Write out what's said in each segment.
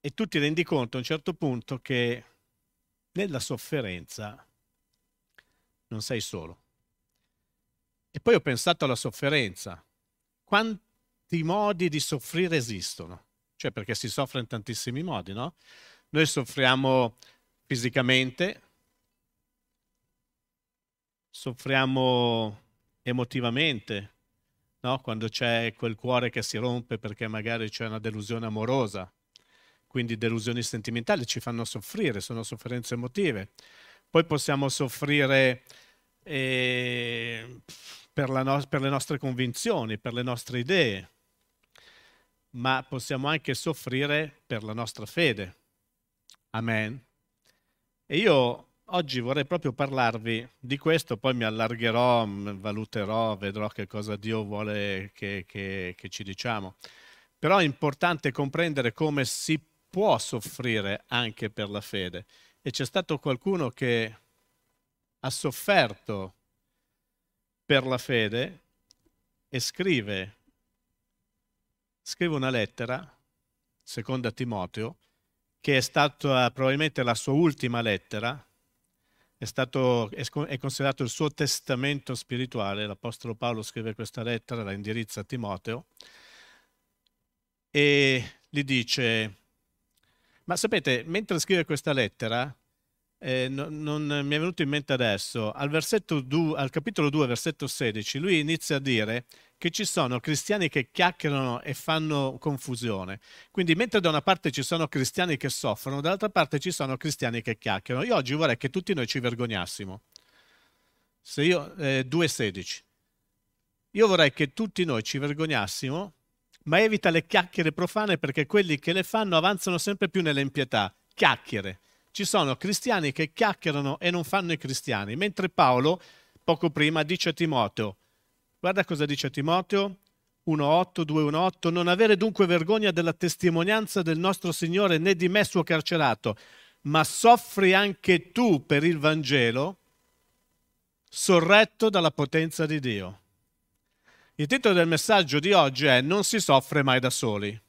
e tu ti rendi conto a un certo punto che nella sofferenza non sei solo. E poi ho pensato alla sofferenza. Quanti modi di soffrire esistono? Cioè perché si soffre in tantissimi modi, no? Noi soffriamo fisicamente, soffriamo emotivamente, no? quando c'è quel cuore che si rompe perché magari c'è una delusione amorosa, quindi delusioni sentimentali ci fanno soffrire, sono sofferenze emotive. Poi possiamo soffrire eh, per, no- per le nostre convinzioni, per le nostre idee, ma possiamo anche soffrire per la nostra fede. Amen. E io oggi vorrei proprio parlarvi di questo, poi mi allargherò, valuterò, vedrò che cosa Dio vuole che, che, che ci diciamo. Però è importante comprendere come si può soffrire anche per la fede. E c'è stato qualcuno che ha sofferto per la fede e scrive, scrive una lettera, seconda Timoteo, che è stata probabilmente la sua ultima lettera, è, stato, è considerato il suo testamento spirituale. L'Apostolo Paolo scrive questa lettera, la indirizza a Timoteo e gli dice, ma sapete, mentre scrive questa lettera, eh, non, non, mi è venuto in mente adesso, al, du, al capitolo 2, versetto 16, lui inizia a dire che ci sono cristiani che chiacchierano e fanno confusione. Quindi mentre da una parte ci sono cristiani che soffrono, dall'altra parte ci sono cristiani che chiacchierano. Io oggi vorrei che tutti noi ci vergognassimo. Se io, eh, 2.16. Io vorrei che tutti noi ci vergognassimo, ma evita le chiacchiere profane perché quelli che le fanno avanzano sempre più nell'impietà. Chiacchiere. Ci sono cristiani che chiacchierano e non fanno i cristiani, mentre Paolo, poco prima, dice a Timoteo, Guarda cosa dice Timoteo 1.8, 2.1.8, non avere dunque vergogna della testimonianza del nostro Signore né di me suo carcerato, ma soffri anche tu per il Vangelo, sorretto dalla potenza di Dio. Il titolo del messaggio di oggi è Non si soffre mai da soli,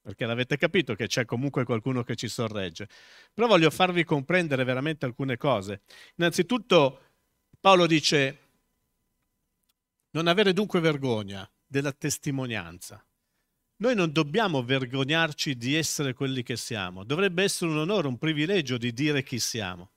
perché l'avete capito che c'è comunque qualcuno che ci sorregge. Però voglio farvi comprendere veramente alcune cose. Innanzitutto Paolo dice non avere dunque vergogna della testimonianza. Noi non dobbiamo vergognarci di essere quelli che siamo, dovrebbe essere un onore, un privilegio di dire chi siamo.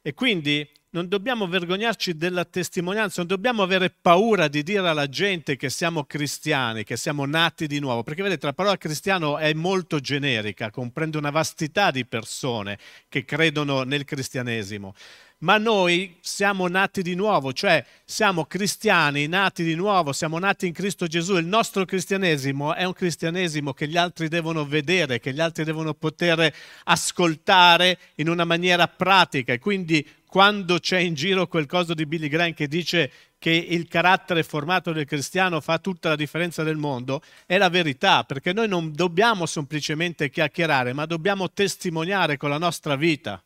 E quindi non dobbiamo vergognarci della testimonianza, non dobbiamo avere paura di dire alla gente che siamo cristiani, che siamo nati di nuovo, perché vedete la parola cristiano è molto generica, comprende una vastità di persone che credono nel cristianesimo ma noi siamo nati di nuovo, cioè siamo cristiani nati di nuovo, siamo nati in Cristo Gesù. Il nostro cristianesimo è un cristianesimo che gli altri devono vedere, che gli altri devono poter ascoltare in una maniera pratica e quindi quando c'è in giro quel coso di Billy Graham che dice che il carattere formato del cristiano fa tutta la differenza del mondo, è la verità, perché noi non dobbiamo semplicemente chiacchierare, ma dobbiamo testimoniare con la nostra vita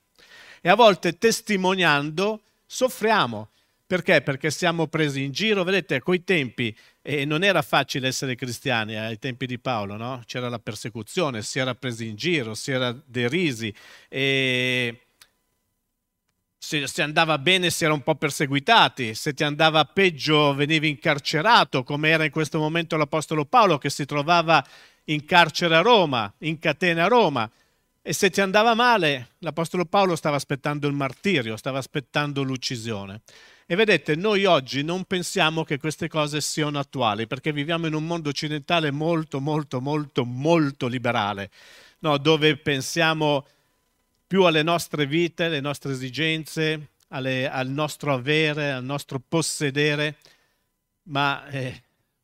e a volte testimoniando soffriamo. Perché? Perché siamo presi in giro. Vedete, a quei tempi eh, non era facile essere cristiani, eh, ai tempi di Paolo, no? C'era la persecuzione, si era presi in giro, si era derisi. E se, se, andava bene si era un po' perseguitati, se ti andava peggio venivi incarcerato, come era in questo momento l'Apostolo Paolo che si trovava in carcere a Roma, in catena a Roma. E se ti andava male, l'Apostolo Paolo stava aspettando il martirio, stava aspettando l'uccisione. E vedete, noi oggi non pensiamo che queste cose siano attuali, perché viviamo in un mondo occidentale molto, molto, molto, molto liberale, no? dove pensiamo più alle nostre vite, alle nostre esigenze, alle, al nostro avere, al nostro possedere, ma eh,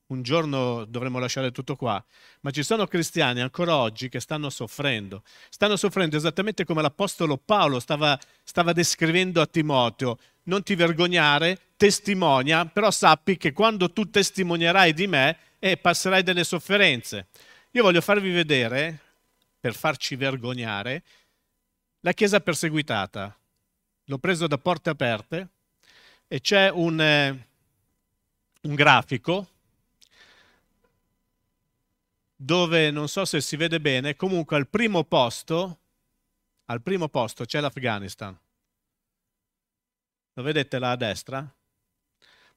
un giorno dovremo lasciare tutto qua, ma ci sono cristiani ancora oggi che stanno soffrendo. Stanno soffrendo esattamente come l'Apostolo Paolo stava, stava descrivendo a Timoteo. Non ti vergognare, testimonia, però sappi che quando tu testimonierai di me eh, passerai delle sofferenze. Io voglio farvi vedere, per farci vergognare, la Chiesa perseguitata. L'ho preso da porte aperte e c'è un, eh, un grafico dove non so se si vede bene, comunque al primo posto, al primo posto c'è l'Afghanistan. Lo vedete là a destra?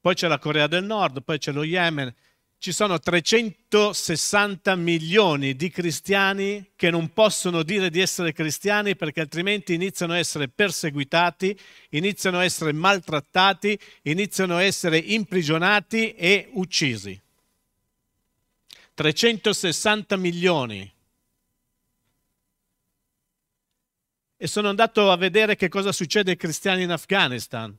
Poi c'è la Corea del Nord, poi c'è lo Yemen. Ci sono 360 milioni di cristiani che non possono dire di essere cristiani perché altrimenti iniziano a essere perseguitati, iniziano a essere maltrattati, iniziano a essere imprigionati e uccisi. 360 milioni. E sono andato a vedere che cosa succede ai cristiani in Afghanistan,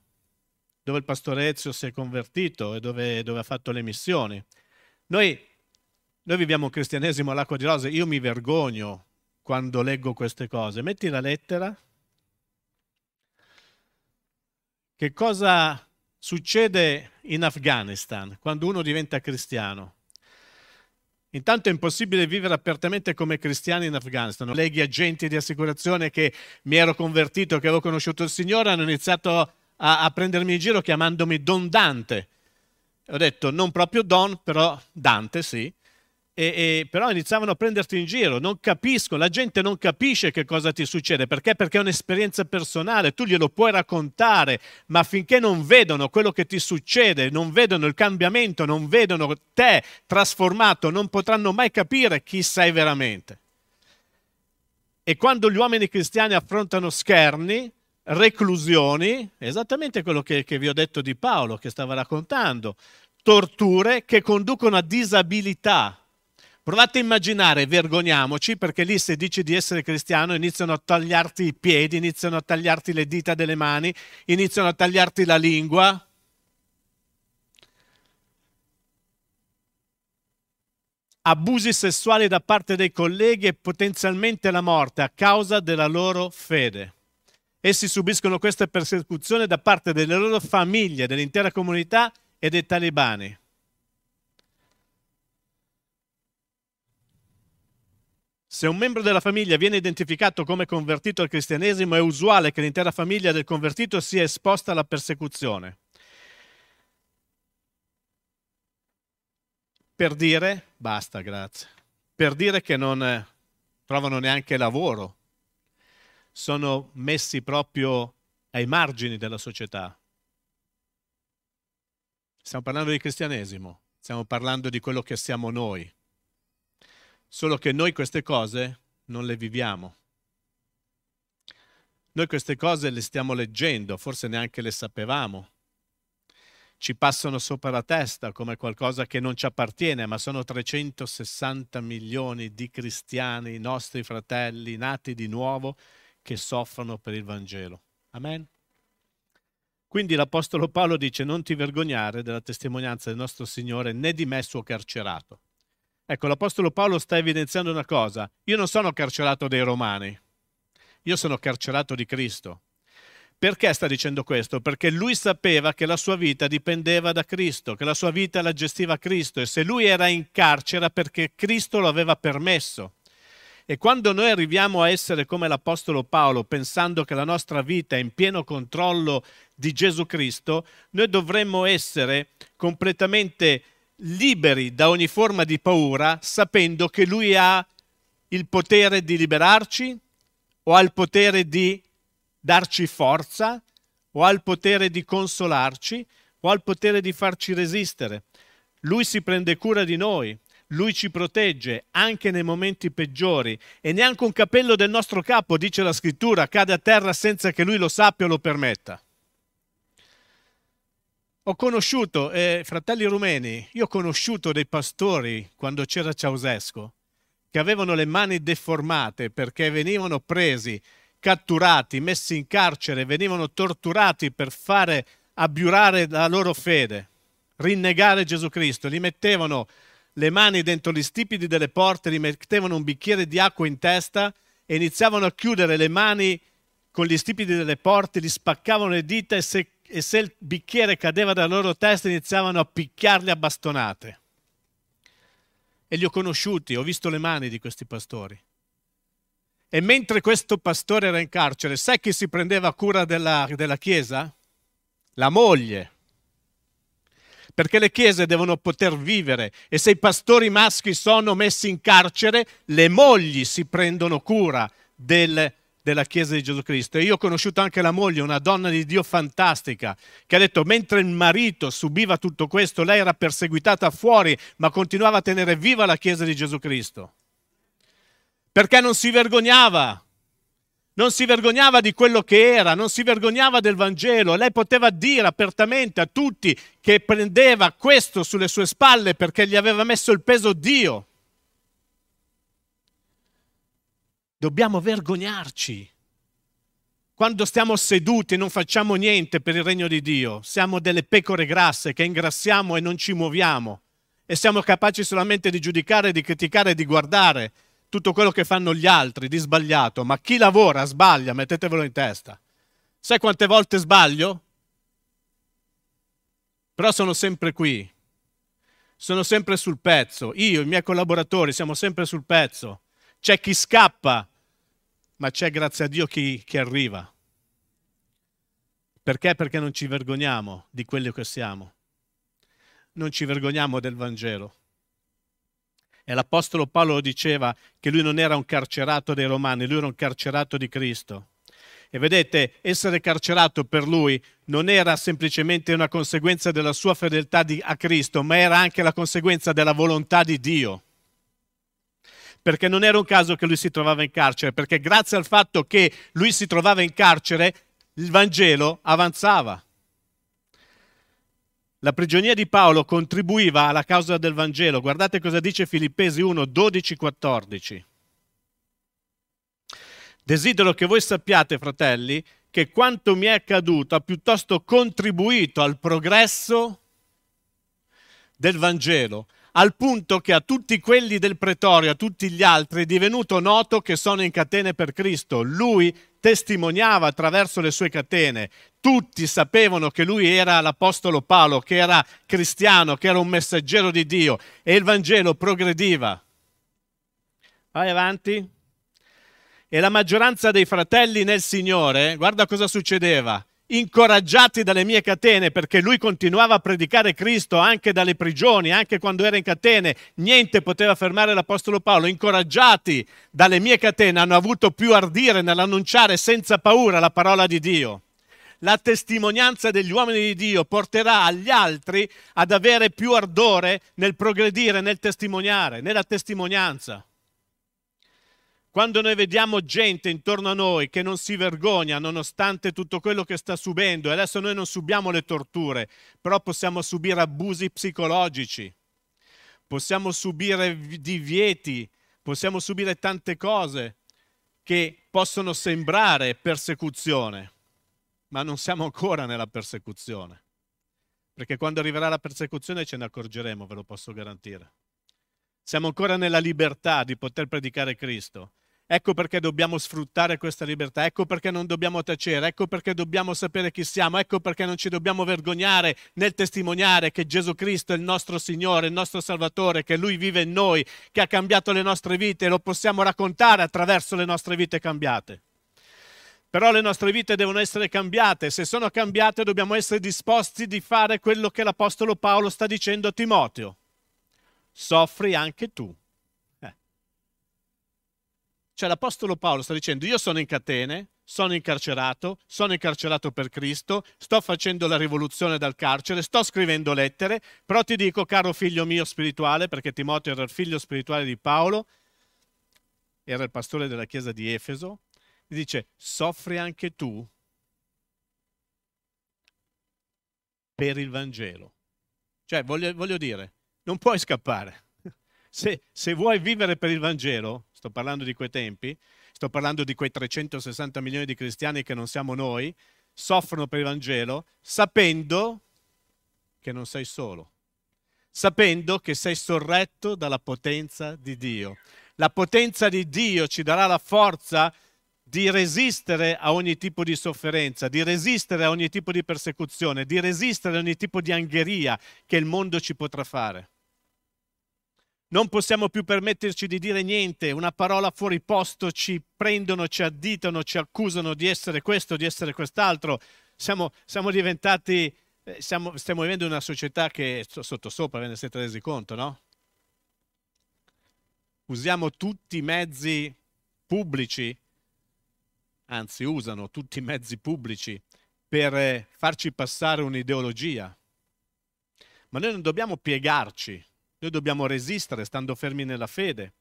dove il pastore Ezio si è convertito e dove, dove ha fatto le missioni. Noi, noi viviamo un cristianesimo all'acqua di rose, io mi vergogno quando leggo queste cose. Metti la lettera. Che cosa succede in Afghanistan quando uno diventa cristiano? Intanto è impossibile vivere apertamente come cristiani in Afghanistan. Leghi agenti di assicurazione che mi ero convertito, che avevo conosciuto il Signore, hanno iniziato a, a prendermi in giro chiamandomi Don Dante. Ho detto non proprio Don, però Dante sì. E, e, però iniziavano a prenderti in giro, non capisco, la gente non capisce che cosa ti succede, perché? Perché è un'esperienza personale, tu glielo puoi raccontare, ma finché non vedono quello che ti succede, non vedono il cambiamento, non vedono te trasformato, non potranno mai capire chi sei veramente. E quando gli uomini cristiani affrontano scherni, reclusioni, esattamente quello che, che vi ho detto di Paolo, che stava raccontando, torture che conducono a disabilità, Provate a immaginare, vergogniamoci, perché lì se dici di essere cristiano iniziano a tagliarti i piedi, iniziano a tagliarti le dita delle mani, iniziano a tagliarti la lingua. Abusi sessuali da parte dei colleghi e potenzialmente la morte a causa della loro fede. Essi subiscono queste persecuzioni da parte delle loro famiglie, dell'intera comunità e dei talibani. Se un membro della famiglia viene identificato come convertito al cristianesimo, è usuale che l'intera famiglia del convertito sia esposta alla persecuzione. Per dire, basta, grazie, per dire che non eh, trovano neanche lavoro, sono messi proprio ai margini della società. Stiamo parlando di cristianesimo, stiamo parlando di quello che siamo noi. Solo che noi queste cose non le viviamo. Noi queste cose le stiamo leggendo, forse neanche le sapevamo. Ci passano sopra la testa come qualcosa che non ci appartiene, ma sono 360 milioni di cristiani, nostri fratelli, nati di nuovo, che soffrono per il Vangelo. Amen. Quindi l'Apostolo Paolo dice non ti vergognare della testimonianza del nostro Signore né di me suo carcerato. Ecco, l'Apostolo Paolo sta evidenziando una cosa. Io non sono carcerato dei Romani, io sono carcerato di Cristo. Perché sta dicendo questo? Perché lui sapeva che la sua vita dipendeva da Cristo, che la sua vita la gestiva Cristo e se lui era in carcere perché Cristo lo aveva permesso. E quando noi arriviamo a essere come l'Apostolo Paolo, pensando che la nostra vita è in pieno controllo di Gesù Cristo, noi dovremmo essere completamente liberi da ogni forma di paura, sapendo che Lui ha il potere di liberarci, o ha il potere di darci forza, o ha il potere di consolarci, o ha il potere di farci resistere. Lui si prende cura di noi, lui ci protegge anche nei momenti peggiori e neanche un capello del nostro capo, dice la scrittura, cade a terra senza che lui lo sappia o lo permetta. Ho conosciuto, eh, fratelli rumeni, io ho conosciuto dei pastori quando c'era Ceausescu che avevano le mani deformate perché venivano presi, catturati, messi in carcere, venivano torturati per fare abbiurare la loro fede, rinnegare Gesù Cristo. Li mettevano le mani dentro gli stipiti delle porte, gli mettevano un bicchiere di acqua in testa e iniziavano a chiudere le mani con gli stipiti delle porte, gli spaccavano le dita e se e se il bicchiere cadeva dalla loro testa iniziavano a picchiarli a bastonate. E li ho conosciuti, ho visto le mani di questi pastori. E mentre questo pastore era in carcere, sai chi si prendeva cura della, della chiesa? La moglie. Perché le chiese devono poter vivere e se i pastori maschi sono messi in carcere, le mogli si prendono cura del, della Chiesa di Gesù Cristo. E io ho conosciuto anche la moglie, una donna di Dio fantastica, che ha detto mentre il marito subiva tutto questo, lei era perseguitata fuori, ma continuava a tenere viva la Chiesa di Gesù Cristo. Perché non si vergognava non si vergognava di quello che era, non si vergognava del Vangelo. Lei poteva dire apertamente a tutti che prendeva questo sulle sue spalle perché gli aveva messo il peso Dio. Dobbiamo vergognarci. Quando stiamo seduti e non facciamo niente per il regno di Dio, siamo delle pecore grasse che ingrassiamo e non ci muoviamo e siamo capaci solamente di giudicare, di criticare e di guardare tutto quello che fanno gli altri di sbagliato, ma chi lavora sbaglia, mettetevelo in testa. Sai quante volte sbaglio? Però sono sempre qui, sono sempre sul pezzo. Io, i miei collaboratori, siamo sempre sul pezzo. C'è chi scappa, ma c'è grazie a Dio chi, chi arriva. Perché? Perché non ci vergogniamo di quello che siamo. Non ci vergogniamo del Vangelo. E l'Apostolo Paolo diceva che lui non era un carcerato dei Romani, lui era un carcerato di Cristo. E vedete, essere carcerato per lui non era semplicemente una conseguenza della sua fedeltà di, a Cristo, ma era anche la conseguenza della volontà di Dio. Perché non era un caso che lui si trovava in carcere, perché grazie al fatto che lui si trovava in carcere, il Vangelo avanzava. La prigionia di Paolo contribuiva alla causa del Vangelo. Guardate cosa dice Filippesi 1, 12, 14. Desidero che voi sappiate, fratelli, che quanto mi è accaduto ha piuttosto contribuito al progresso del Vangelo, al punto che a tutti quelli del pretorio, a tutti gli altri, è divenuto noto che sono in catene per Cristo. Lui testimoniava attraverso le sue catene. Tutti sapevano che lui era l'Apostolo Paolo, che era cristiano, che era un messaggero di Dio e il Vangelo progrediva. Vai avanti. E la maggioranza dei fratelli nel Signore, guarda cosa succedeva, incoraggiati dalle mie catene, perché lui continuava a predicare Cristo anche dalle prigioni, anche quando era in catene, niente poteva fermare l'Apostolo Paolo, incoraggiati dalle mie catene hanno avuto più ardire nell'annunciare senza paura la parola di Dio. La testimonianza degli uomini di Dio porterà agli altri ad avere più ardore nel progredire, nel testimoniare, nella testimonianza. Quando noi vediamo gente intorno a noi che non si vergogna nonostante tutto quello che sta subendo, e adesso noi non subiamo le torture, però possiamo subire abusi psicologici, possiamo subire divieti, possiamo subire tante cose che possono sembrare persecuzione, ma non siamo ancora nella persecuzione. Perché quando arriverà la persecuzione ce ne accorgeremo, ve lo posso garantire. Siamo ancora nella libertà di poter predicare Cristo. Ecco perché dobbiamo sfruttare questa libertà, ecco perché non dobbiamo tacere, ecco perché dobbiamo sapere chi siamo, ecco perché non ci dobbiamo vergognare nel testimoniare che Gesù Cristo è il nostro Signore, il nostro Salvatore, che Lui vive in noi, che ha cambiato le nostre vite e lo possiamo raccontare attraverso le nostre vite cambiate. Però le nostre vite devono essere cambiate, se sono cambiate dobbiamo essere disposti di fare quello che l'Apostolo Paolo sta dicendo a Timoteo. Soffri anche tu. Cioè l'Apostolo Paolo sta dicendo io sono in catene, sono incarcerato, sono incarcerato per Cristo, sto facendo la rivoluzione dal carcere, sto scrivendo lettere, però ti dico, caro figlio mio spirituale, perché Timoteo era il figlio spirituale di Paolo, era il pastore della chiesa di Efeso, gli dice, soffri anche tu per il Vangelo. Cioè, voglio, voglio dire, non puoi scappare. Se, se vuoi vivere per il Vangelo, sto parlando di quei tempi, sto parlando di quei 360 milioni di cristiani che non siamo noi, soffrono per il Vangelo, sapendo che non sei solo, sapendo che sei sorretto dalla potenza di Dio. La potenza di Dio ci darà la forza di resistere a ogni tipo di sofferenza, di resistere a ogni tipo di persecuzione, di resistere a ogni tipo di angheria che il mondo ci potrà fare. Non possiamo più permetterci di dire niente, una parola fuori posto ci prendono, ci additano, ci accusano di essere questo, di essere quest'altro. Siamo, siamo diventati Eh, siamo, stiamo vivendo una società che sottosopra, ve ne siete resi conto, no? Usiamo tutti i mezzi pubblici, anzi usano tutti i mezzi pubblici per eh, farci passare un'ideologia. Ma noi non dobbiamo piegarci, noi dobbiamo resistere stando fermi nella fede,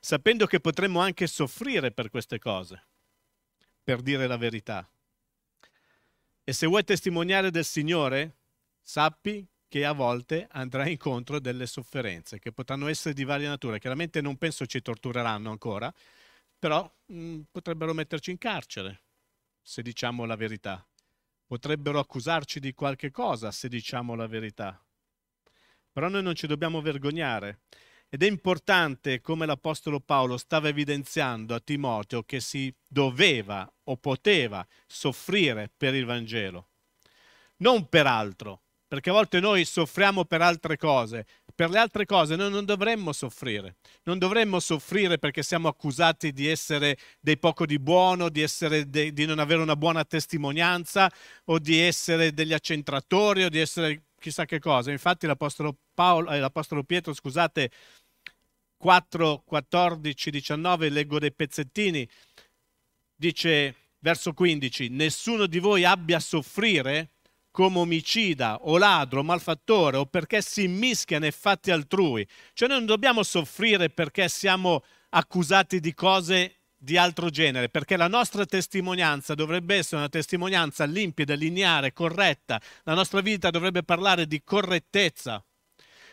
sapendo che potremmo anche soffrire per queste cose, per dire la verità. E se vuoi testimoniare del Signore, sappi che a volte andrai incontro delle sofferenze che potranno essere di varia natura. Chiaramente non penso ci tortureranno ancora, però mh, mm, potrebbero metterci in carcere se diciamo la verità. Potrebbero accusarci di qualche cosa se diciamo la verità. Però noi non ci dobbiamo vergognare. Ed è importante, come l'Apostolo Paolo stava evidenziando a Timoteo, che si doveva o poteva soffrire per il Vangelo. Non per altro, perché a volte noi soffriamo per altre cose. Per le altre cose noi non dovremmo soffrire. Non dovremmo soffrire perché siamo accusati di essere dei poco di buono, di, de, di non avere una buona testimonianza o di essere degli accentratori o di essere chissà che cosa. Infatti l'Apostolo, Paolo, eh, l'Apostolo Pietro, scusate, 4, 14, 19, leggo dei pezzettini, dice verso 15, nessuno di voi abbia a soffrire come omicida o ladro, malfattore o perché si immischia nei fatti altrui. Cioè noi non dobbiamo soffrire perché siamo accusati di cose di altro genere, perché la nostra testimonianza dovrebbe essere una testimonianza limpida, lineare, corretta. La nostra vita dovrebbe parlare di correttezza.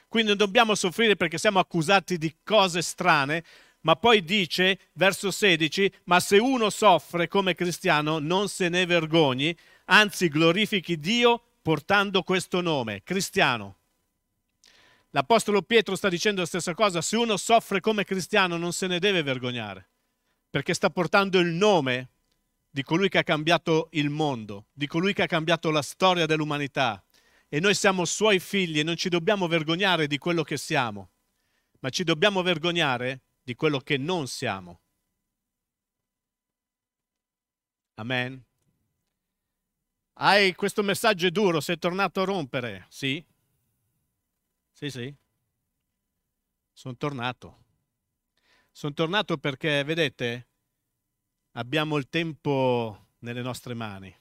Quindi non dobbiamo soffrire perché siamo accusati di cose strane, ma poi dice, verso 16, ma se uno soffre come cristiano non se ne vergogni, anzi glorifichi Dio portando questo nome, cristiano. L'Apostolo Pietro sta dicendo la stessa cosa, se uno soffre come cristiano non se ne deve vergognare, perché sta portando il nome di colui che ha cambiato il mondo, di colui che ha cambiato la storia dell'umanità, e noi siamo suoi figli e non ci dobbiamo vergognare di quello che siamo, ma ci dobbiamo vergognare di quello che non siamo. Amen. Hai questo messaggio duro, sei tornato a rompere, sì? Sì, sì. Sono tornato. Sono tornato perché, vedete, abbiamo il tempo nelle nostre mani.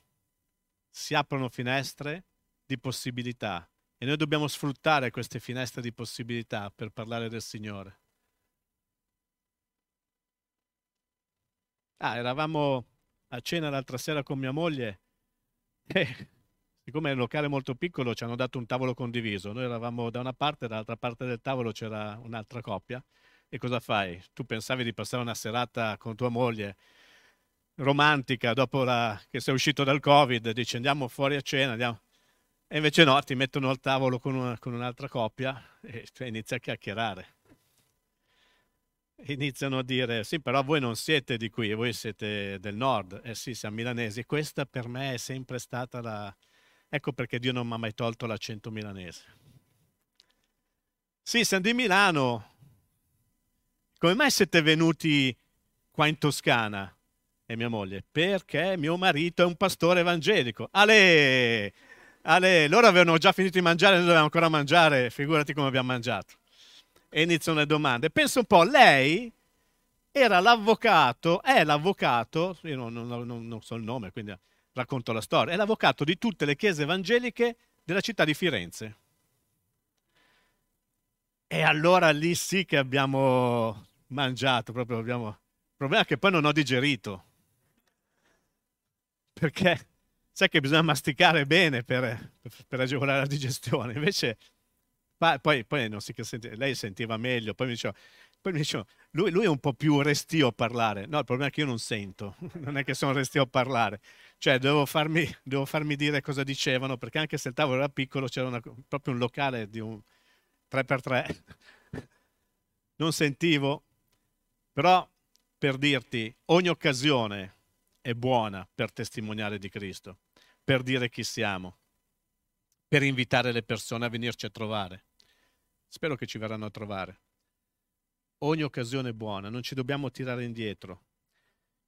Si aprono finestre di possibilità e noi dobbiamo sfruttare queste finestre di possibilità per parlare del Signore. Ah, eravamo a cena l'altra sera con mia moglie e siccome è un locale molto piccolo ci hanno dato un tavolo condiviso. Noi eravamo da una parte, dall'altra parte del tavolo c'era un'altra coppia. E cosa fai? Tu pensavi di passare una serata con tua moglie romantica dopo la... che sei uscito dal Covid, dici andiamo fuori a cena, andiamo e invece no, ti mettono al tavolo con, una, con un'altra coppia e cioè, inizia a chiacchierare. Iniziano a dire, sì, però voi non siete di qui, voi siete del nord. Eh sì, siamo milanesi. Questa per me è sempre stata la... Ecco perché Dio non mi ha mai tolto l'accento milanese. Sì, siamo di Milano. Come mai siete venuti qua in Toscana? E mia moglie, perché mio marito è un pastore evangelico. Ale! Ale, loro avevano già finito di mangiare, noi dovevamo ancora mangiare, figurati come abbiamo mangiato. E iniziano le domande. Pensa un po', lei era l'avvocato, è l'avvocato, io non, non, non, non so il nome, quindi racconto la storia, è l'avvocato di tutte le chiese evangeliche della città di Firenze. E allora lì sì che abbiamo mangiato, proprio abbiamo... Il problema è che poi non ho digerito. Perché sai che bisogna masticare bene per, per agevolare la digestione. Invece, poi, poi non si sente, lei sentiva meglio, poi mi diceva, poi mi diceva lui, lui, è un po' più restio a parlare. No, il problema è che io non sento, non è che sono restio a parlare. Cioè, devo farmi, devo farmi dire cosa dicevano, perché anche se il tavolo era piccolo, c'era una, proprio un locale di un 3x3. Non sentivo, però per dirti, ogni occasione è buona per testimoniare di Cristo, per dire chi siamo, per invitare le persone a venirci a trovare. Spero che ci verranno a trovare. Ogni occasione è buona, non ci dobbiamo tirare indietro.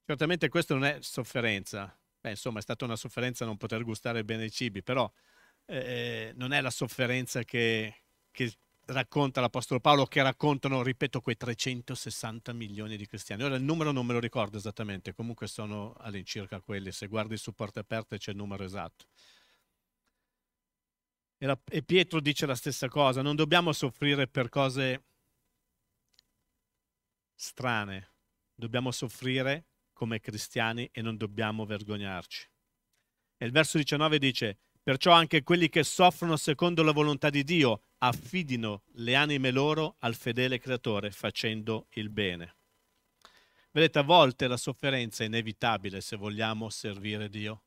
Certamente questa non è sofferenza. Beh, insomma, è stata una sofferenza non poter gustare bene i cibi, però eh, non è la sofferenza che, che racconta l'Apostolo Paolo, che raccontano, ripeto, quei 360 milioni di cristiani. Ora il numero non me lo ricordo esattamente, comunque sono all'incirca quelli, se guardi su porte aperte c'è il numero esatto. E, la, e Pietro dice la stessa cosa, non dobbiamo soffrire per cose strane, dobbiamo soffrire come cristiani e non dobbiamo vergognarci. E il verso 19 dice, perciò anche quelli che soffrono secondo la volontà di Dio affidino le anime loro al fedele creatore facendo il bene. Vedete, a volte la sofferenza è inevitabile se vogliamo servire Dio.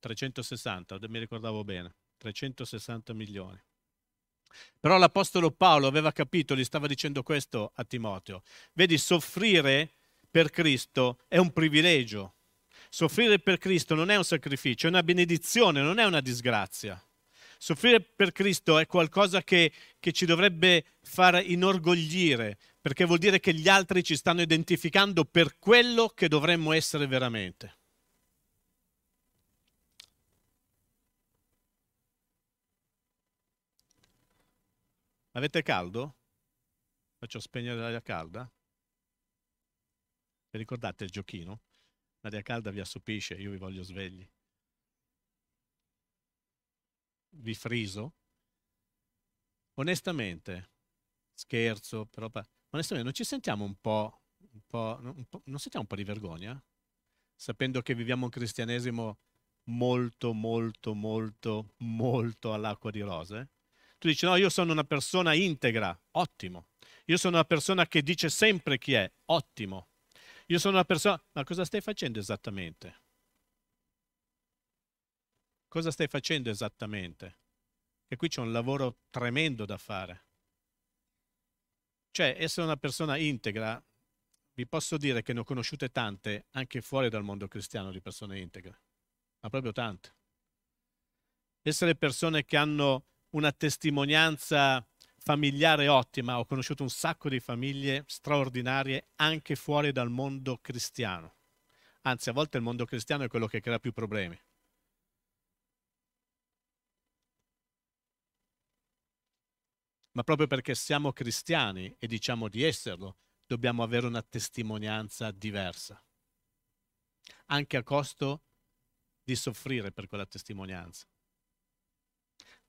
360, mi ricordavo bene, 360 milioni. Però l'Apostolo Paolo aveva capito, gli stava dicendo questo a Timoteo. Vedi, soffrire per Cristo è un privilegio. Soffrire per Cristo non è un sacrificio, è una benedizione, non è una disgrazia. Soffrire per Cristo è qualcosa che, che ci dovrebbe far inorgoglire, perché vuol dire che gli altri ci stanno identificando per quello che dovremmo essere veramente. Avete caldo? Faccio spegnere l'aria calda? Vi ricordate il giochino? L'aria calda vi assopisce, io vi voglio svegli. Vi friso? Onestamente, scherzo, però onestamente non ci sentiamo un po', un po', un po', non sentiamo un po' di vergogna? Sapendo che viviamo un cristianesimo molto, molto, molto, molto all'acqua di rose? Tu dici no, io sono una persona integra, ottimo. Io sono una persona che dice sempre chi è, ottimo. Io sono una persona... Ma cosa stai facendo esattamente? Cosa stai facendo esattamente? E qui c'è un lavoro tremendo da fare. Cioè, essere una persona integra, vi posso dire che ne ho conosciute tante anche fuori dal mondo cristiano di persone integre, ma proprio tante. Essere persone che hanno una testimonianza familiare ottima, ho conosciuto un sacco di famiglie straordinarie anche fuori dal mondo cristiano. Anzi, a volte il mondo cristiano è quello che crea più problemi. Ma proprio perché siamo cristiani e diciamo di esserlo, dobbiamo avere una testimonianza diversa, anche a costo di soffrire per quella testimonianza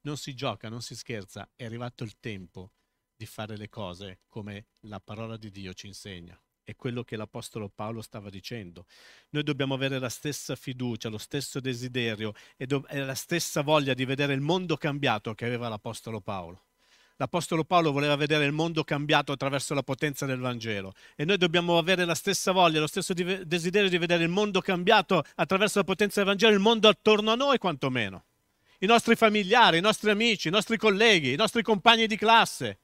non si gioca, non si scherza, è arrivato il tempo di fare le cose come la parola di Dio ci insegna. È quello che l'Apostolo Paolo stava dicendo. Noi dobbiamo avere la stessa fiducia, lo stesso desiderio e, do- e la stessa voglia di vedere il mondo cambiato che aveva l'Apostolo Paolo. L'Apostolo Paolo voleva vedere il mondo cambiato attraverso la potenza del Vangelo e noi dobbiamo avere la stessa voglia, lo stesso desiderio di vedere il mondo cambiato attraverso la potenza del Vangelo, il mondo attorno a noi quantomeno i nostri familiari, i nostri amici, i nostri colleghi, i nostri compagni di classe.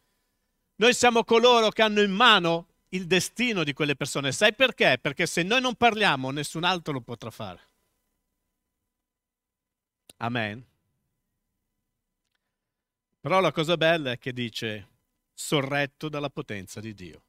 Noi siamo coloro che hanno in mano il destino di quelle persone. Sai perché? Perché se noi non parliamo, nessun altro lo potrà fare. Amen. Però la cosa bella è che dice sorretto dalla potenza di Dio.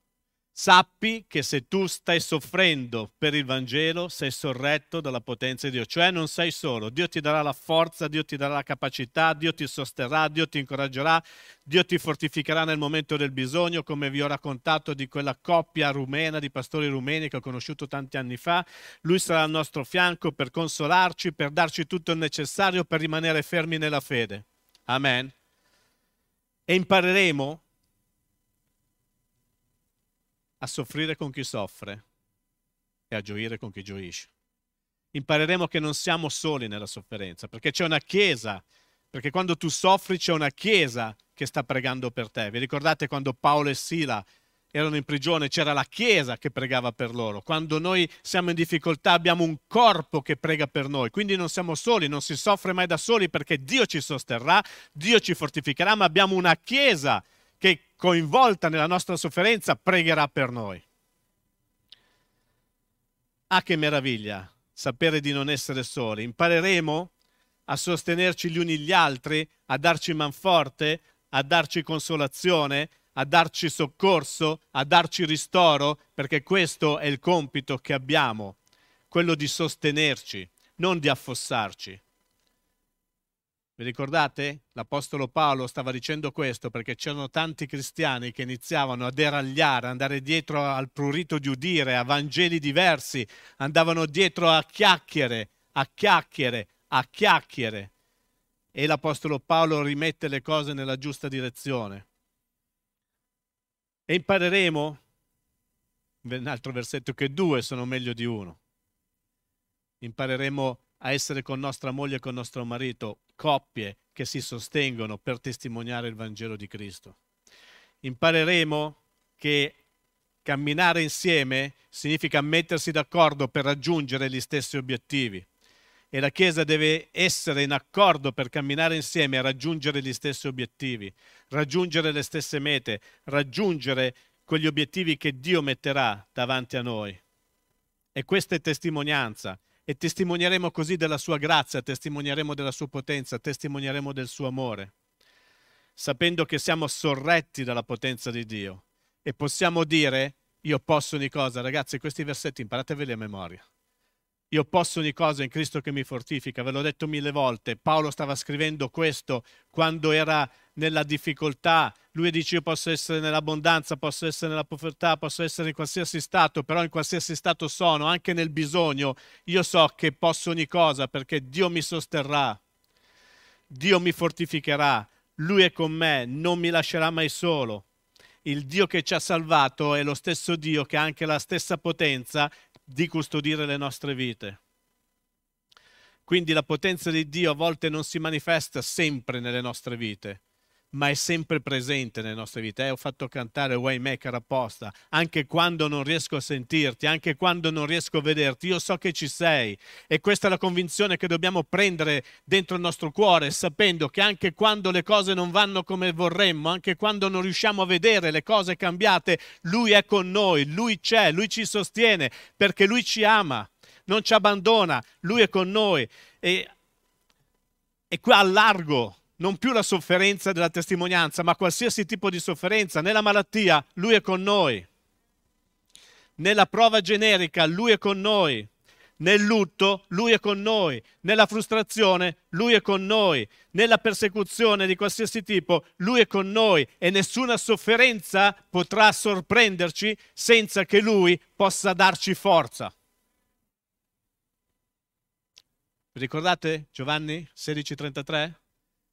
Sappi che se tu stai soffrendo per il Vangelo, sei sorretto dalla potenza di Dio, cioè non sei solo. Dio ti darà la forza, Dio ti darà la capacità, Dio ti sosterrà, Dio ti incoraggerà, Dio ti fortificherà nel momento del bisogno, come vi ho raccontato di quella coppia rumena, di pastori rumeni che ho conosciuto tanti anni fa. Lui sarà al nostro fianco per consolarci, per darci tutto il necessario per rimanere fermi nella fede. Amen. E impareremo a soffrire con chi soffre e a gioire con chi gioisce. Impareremo che non siamo soli nella sofferenza, perché c'è una chiesa, perché quando tu soffri c'è una chiesa che sta pregando per te. Vi ricordate quando Paolo e Sila erano in prigione, c'era la Chiesa che pregava per loro. Quando noi siamo in difficoltà abbiamo un corpo che prega per noi, quindi non siamo soli, non si soffre mai da soli perché Dio ci sosterrà, Dio ci fortificherà, ma abbiamo una Chiesa che coinvolta nella nostra sofferenza pregherà per noi. Ah, che meraviglia sapere di non essere soli. Impareremo a sostenerci gli uni gli altri, a darci manforte, a darci consolazione, a darci soccorso, a darci ristoro, perché questo è il compito che abbiamo, quello di sostenerci, non di affossarci. Vi ricordate? L'Apostolo Paolo stava dicendo questo perché c'erano tanti cristiani che iniziavano a deragliare, andare dietro al prurito di udire, a Vangeli diversi, andavano dietro a chiacchiere, a chiacchiere, a chiacchiere. E l'Apostolo Paolo rimette le cose nella giusta direzione. E impareremo, un altro versetto, che due sono meglio di uno. Impareremo a essere con nostra moglie e con nostro marito coppie che si sostengono per testimoniare il Vangelo di Cristo. Impareremo che camminare insieme significa mettersi d'accordo per raggiungere gli stessi obiettivi e la Chiesa deve essere in accordo per camminare insieme a raggiungere gli stessi obiettivi, raggiungere le stesse mete, raggiungere quegli obiettivi che Dio metterà davanti a noi. E questa è testimonianza e testimonieremo così della sua grazia, testimonieremo della sua potenza, testimonieremo del suo amore, sapendo che siamo sorretti dalla potenza di Dio e possiamo dire io posso ogni cosa. Ragazzi, questi versetti imparateveli a memoria. Io posso ogni cosa in Cristo che mi fortifica, ve l'ho detto mille volte. Paolo stava scrivendo questo quando era nella difficoltà. Lui dice io posso essere nell'abbondanza, posso essere nella povertà, posso essere in qualsiasi stato, però in qualsiasi stato sono, anche nel bisogno, io so che posso ogni cosa perché Dio mi sosterrà, Dio mi fortificherà, Lui è con me, non mi lascerà mai solo. Il Dio che ci ha salvato è lo stesso Dio che ha anche la stessa potenza di custodire le nostre vite. Quindi la potenza di Dio a volte non si manifesta sempre nelle nostre vite, ma è sempre presente nelle nostre vite. Eh, ho fatto cantare Waymaker apposta, anche quando non riesco a sentirti, anche quando non riesco a vederti, io so che ci sei. E questa è la convinzione che dobbiamo prendere dentro il nostro cuore, sapendo che anche quando le cose non vanno come vorremmo, anche quando non riusciamo a vedere le cose cambiate, Lui è con noi, Lui c'è, Lui ci sostiene, perché Lui ci ama, non ci abbandona, Lui è con noi. E, e qua a largo non più la sofferenza della testimonianza, ma qualsiasi tipo di sofferenza. Nella malattia, Lui è con noi. Nella prova generica, Lui è con noi. Nel lutto, Lui è con noi. Nella frustrazione, Lui è con noi. Nella persecuzione di qualsiasi tipo, Lui è con noi. E nessuna sofferenza potrà sorprenderci senza che Lui possa darci forza. Ricordate Giovanni 16:33?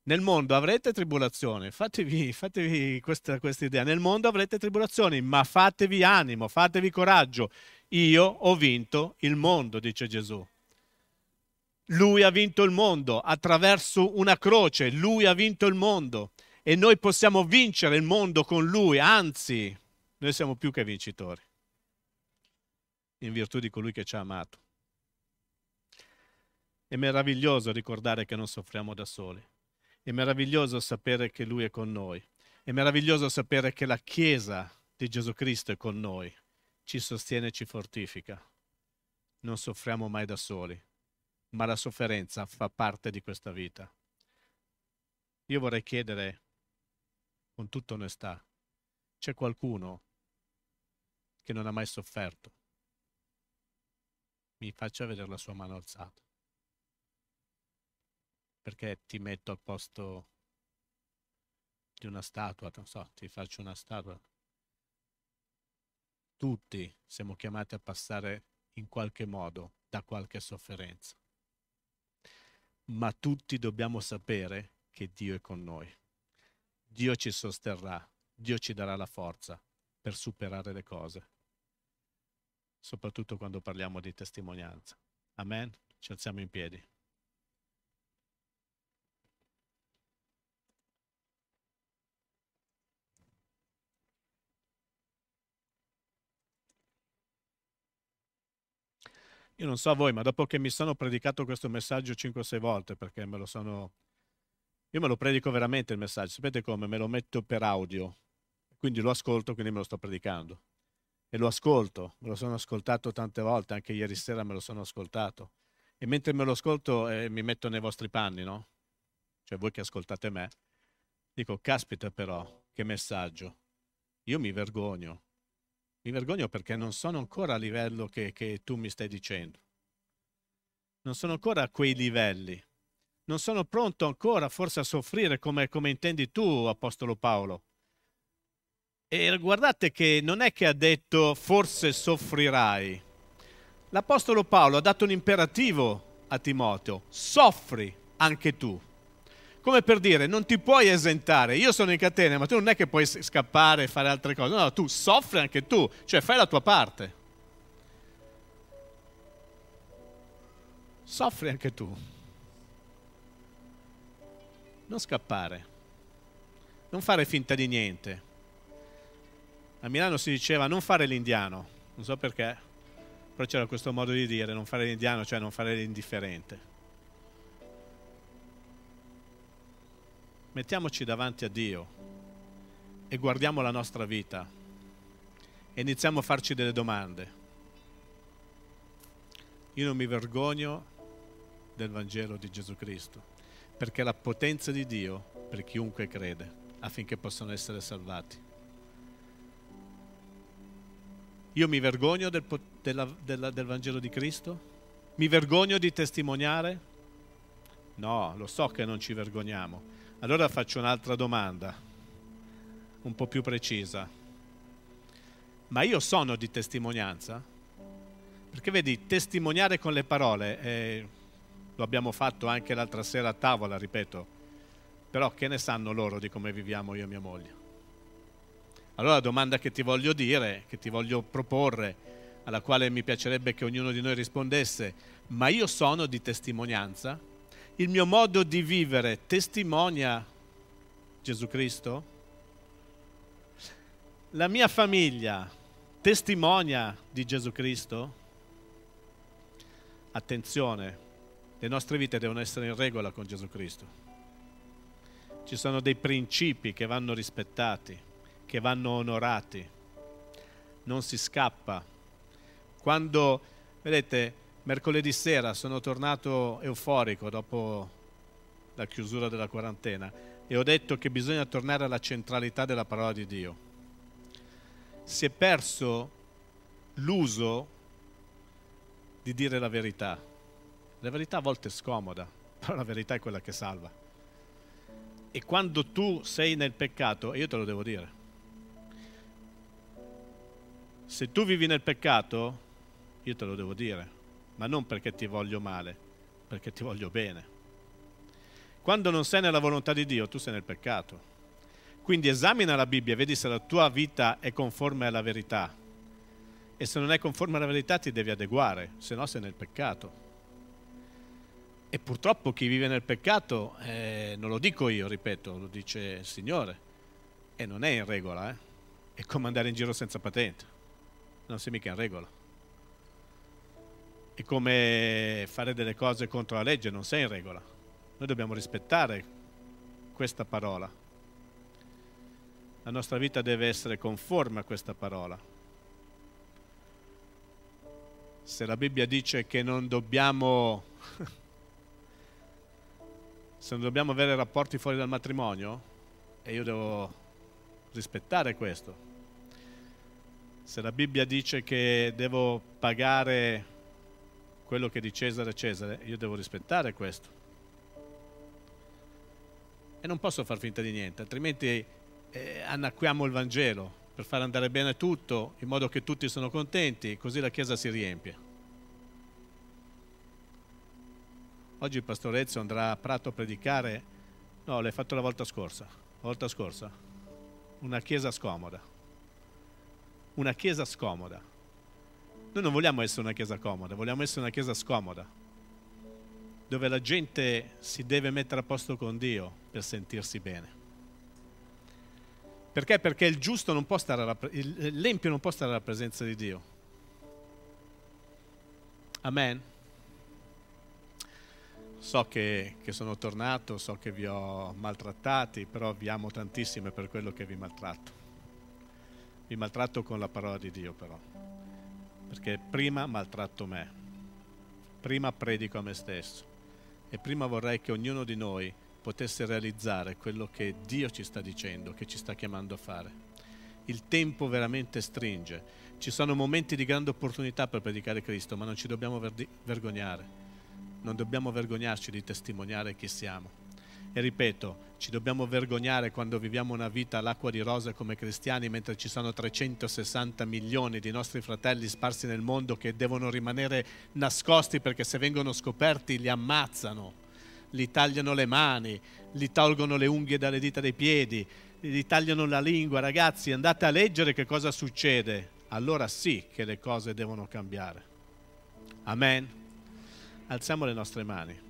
Nel mondo avrete tribolazione, fatevi, fatevi questa, questa idea, nel mondo avrete tribolazioni, ma fatevi animo, fatevi coraggio. Io ho vinto il mondo, dice Gesù. Lui ha vinto il mondo attraverso una croce, lui ha vinto il mondo e noi possiamo vincere il mondo con lui, anzi, noi siamo più che vincitori, in virtù di colui che ci ha amato. È meraviglioso ricordare che non soffriamo da soli. È meraviglioso sapere che Lui è con noi. È meraviglioso sapere che la Chiesa di Gesù Cristo è con noi, ci sostiene e ci fortifica. Non soffriamo mai da soli, ma la sofferenza fa parte di questa vita. Io vorrei chiedere, con tutta onestà, c'è qualcuno che non ha mai sofferto? Mi faccia vedere la sua mano alzata perché ti metto al posto di una statua, non so, ti faccio una statua. Tutti siamo chiamati a passare in qualche modo da qualche sofferenza, ma tutti dobbiamo sapere che Dio è con noi. Dio ci sosterrà, Dio ci darà la forza per superare le cose, soprattutto quando parliamo di testimonianza. Amen? Ci alziamo in piedi. Io non so voi, ma dopo che mi sono predicato questo messaggio 5-6 volte, perché me lo sono... Io me lo predico veramente il messaggio, sapete come? Me lo metto per audio, quindi lo ascolto, quindi me lo sto predicando. E lo ascolto, me lo sono ascoltato tante volte, anche ieri sera me lo sono ascoltato. E mentre me lo ascolto eh, mi metto nei vostri panni, no? Cioè voi che ascoltate me. Dico, caspita però, che messaggio. Io mi vergogno mi vergogno perché non sono ancora a livello che, che tu mi stai dicendo. Non sono ancora a quei livelli. non sono pronto ancora forse a soffrire come, come intendi tu, Apostolo Paolo. E guardate che non è che ha detto forse soffrirai. L'Apostolo Paolo ha dato un imperativo a Timoteo, soffri anche tu. Come per dire, non ti puoi esentare, io sono in catene, ma tu non è che puoi scappare e fare altre cose, no, tu soffri anche tu, cioè fai la tua parte. Soffri anche tu. Non scappare, non fare finta di niente a Milano si diceva non fare l'indiano, non so perché, però c'era questo modo di dire, non fare l'indiano, cioè non fare l'indifferente. Mettiamoci davanti a Dio e guardiamo la nostra vita e iniziamo a farci delle domande. Io non mi vergogno del Vangelo di Gesù Cristo, perché è la potenza di Dio per chiunque crede, affinché possano essere salvati. Io mi vergogno del, della, della, del Vangelo di Cristo? Mi vergogno di testimoniare? No, lo so che non ci vergogniamo. Allora faccio un'altra domanda, un po' più precisa. Ma io sono di testimonianza? Perché vedi, testimoniare con le parole, eh, lo abbiamo fatto anche l'altra sera a tavola, ripeto, però che ne sanno loro di come viviamo io e mia moglie? Allora la domanda che ti voglio dire, che ti voglio proporre, alla quale mi piacerebbe che ognuno di noi rispondesse, ma io sono di testimonianza? Il mio modo di vivere testimonia Gesù Cristo? La mia famiglia testimonia di Gesù Cristo? Attenzione, le nostre vite devono essere in regola con Gesù Cristo. Ci sono dei principi che vanno rispettati che vanno onorati, non si scappa. Quando, vedete, mercoledì sera sono tornato euforico dopo la chiusura della quarantena e ho detto che bisogna tornare alla centralità della parola di Dio. Si è perso l'uso di dire la verità. La verità a volte è scomoda, però la verità è quella che salva. E quando tu sei nel peccato, io te lo devo dire, se tu vivi nel peccato, io te lo devo dire, ma non perché ti voglio male, perché ti voglio bene. Quando non sei nella volontà di Dio, tu sei nel peccato. Quindi esamina la Bibbia e vedi se la tua vita è conforme alla verità. E se non è conforme alla verità ti devi adeguare, se no sei nel peccato. E purtroppo chi vive nel peccato, eh, non lo dico io, ripeto, lo dice il Signore, e non è in regola, eh? è come andare in giro senza patente non sei mica in regola. È come fare delle cose contro la legge, non sei in regola. Noi dobbiamo rispettare questa parola. La nostra vita deve essere conforme a questa parola. Se la Bibbia dice che non dobbiamo se non dobbiamo avere rapporti fuori dal matrimonio, e io devo rispettare questo. Se la Bibbia dice che devo pagare quello che di Cesare è Cesare, io devo rispettare questo. E non posso far finta di niente, altrimenti eh, annacquiamo il Vangelo per far andare bene tutto, in modo che tutti sono contenti, così la Chiesa si riempie. Oggi il pastore Ezio andrà a Prato a predicare, no, l'hai fatto la volta scorsa, la volta scorsa, una chiesa scomoda una chiesa scomoda. Noi non vogliamo essere una chiesa comoda, vogliamo essere una chiesa scomoda, dove la gente si deve mettere a posto con Dio per sentirsi bene. Perché? Perché il giusto non può stare alla, l'empio non può stare alla presenza di Dio. Amen. So che, che, sono tornato, so che vi ho maltrattati, però vi amo tantissimo per quello che vi maltratto. Vi maltratto con la parola di Dio però, perché prima maltratto me, prima predico a me stesso e prima vorrei che ognuno di noi potesse realizzare quello che Dio ci sta dicendo, che ci sta chiamando a fare. Il tempo veramente stringe, ci sono momenti di grande opportunità per predicare Cristo, ma non ci dobbiamo vergognare, non dobbiamo vergognarci di testimoniare chi siamo. E ripeto, ci dobbiamo vergognare quando viviamo una vita all'acqua di rosa come cristiani, mentre ci sono 360 milioni di nostri fratelli sparsi nel mondo che devono rimanere nascosti perché se vengono scoperti li ammazzano, li tagliano le mani, li tolgono le unghie dalle dita dei piedi, gli tagliano la lingua. Ragazzi, andate a leggere che cosa succede. Allora sì che le cose devono cambiare. Amen. Alziamo le nostre mani.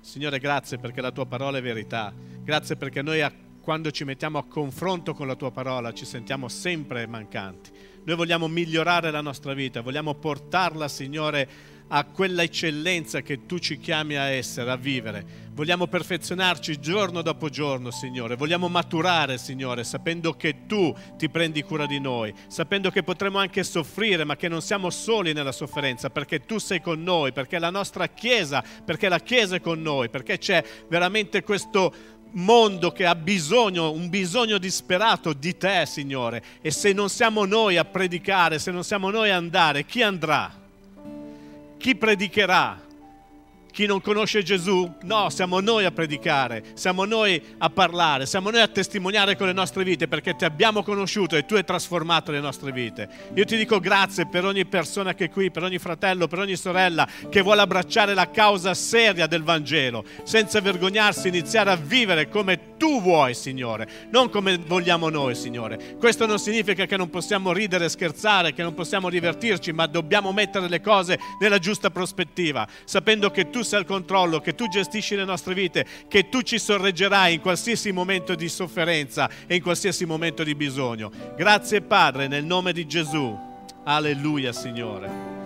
Signore, grazie perché la tua parola è verità. Grazie perché noi a, quando ci mettiamo a confronto con la tua parola ci sentiamo sempre mancanti. Noi vogliamo migliorare la nostra vita, vogliamo portarla, Signore, a quella eccellenza che tu ci chiami a essere, a vivere. Vogliamo perfezionarci giorno dopo giorno, Signore. Vogliamo maturare, Signore, sapendo che tu ti prendi cura di noi, sapendo che potremo anche soffrire, ma che non siamo soli nella sofferenza, perché tu sei con noi, perché la nostra Chiesa, perché la Chiesa è con noi, perché c'è veramente questo mondo che ha bisogno, un bisogno disperato di te, Signore. E se non siamo noi a predicare, se non siamo noi a andare, chi andrà? Chi predicherà? Chi non conosce Gesù? No, siamo noi a predicare, siamo noi a parlare, siamo noi a testimoniare con le nostre vite perché ti abbiamo conosciuto e tu hai trasformato le nostre vite. Io ti dico grazie per ogni persona che è qui, per ogni fratello, per ogni sorella che vuole abbracciare la causa seria del Vangelo, senza vergognarsi, iniziare a vivere come tu vuoi, Signore, non come vogliamo noi, Signore. Questo non significa che non possiamo ridere e scherzare, che non possiamo divertirci, ma dobbiamo mettere le cose nella giusta prospettiva, sapendo che tu tu sei al controllo, che tu gestisci le nostre vite, che tu ci sorreggerai in qualsiasi momento di sofferenza e in qualsiasi momento di bisogno. Grazie Padre, nel nome di Gesù. Alleluia Signore.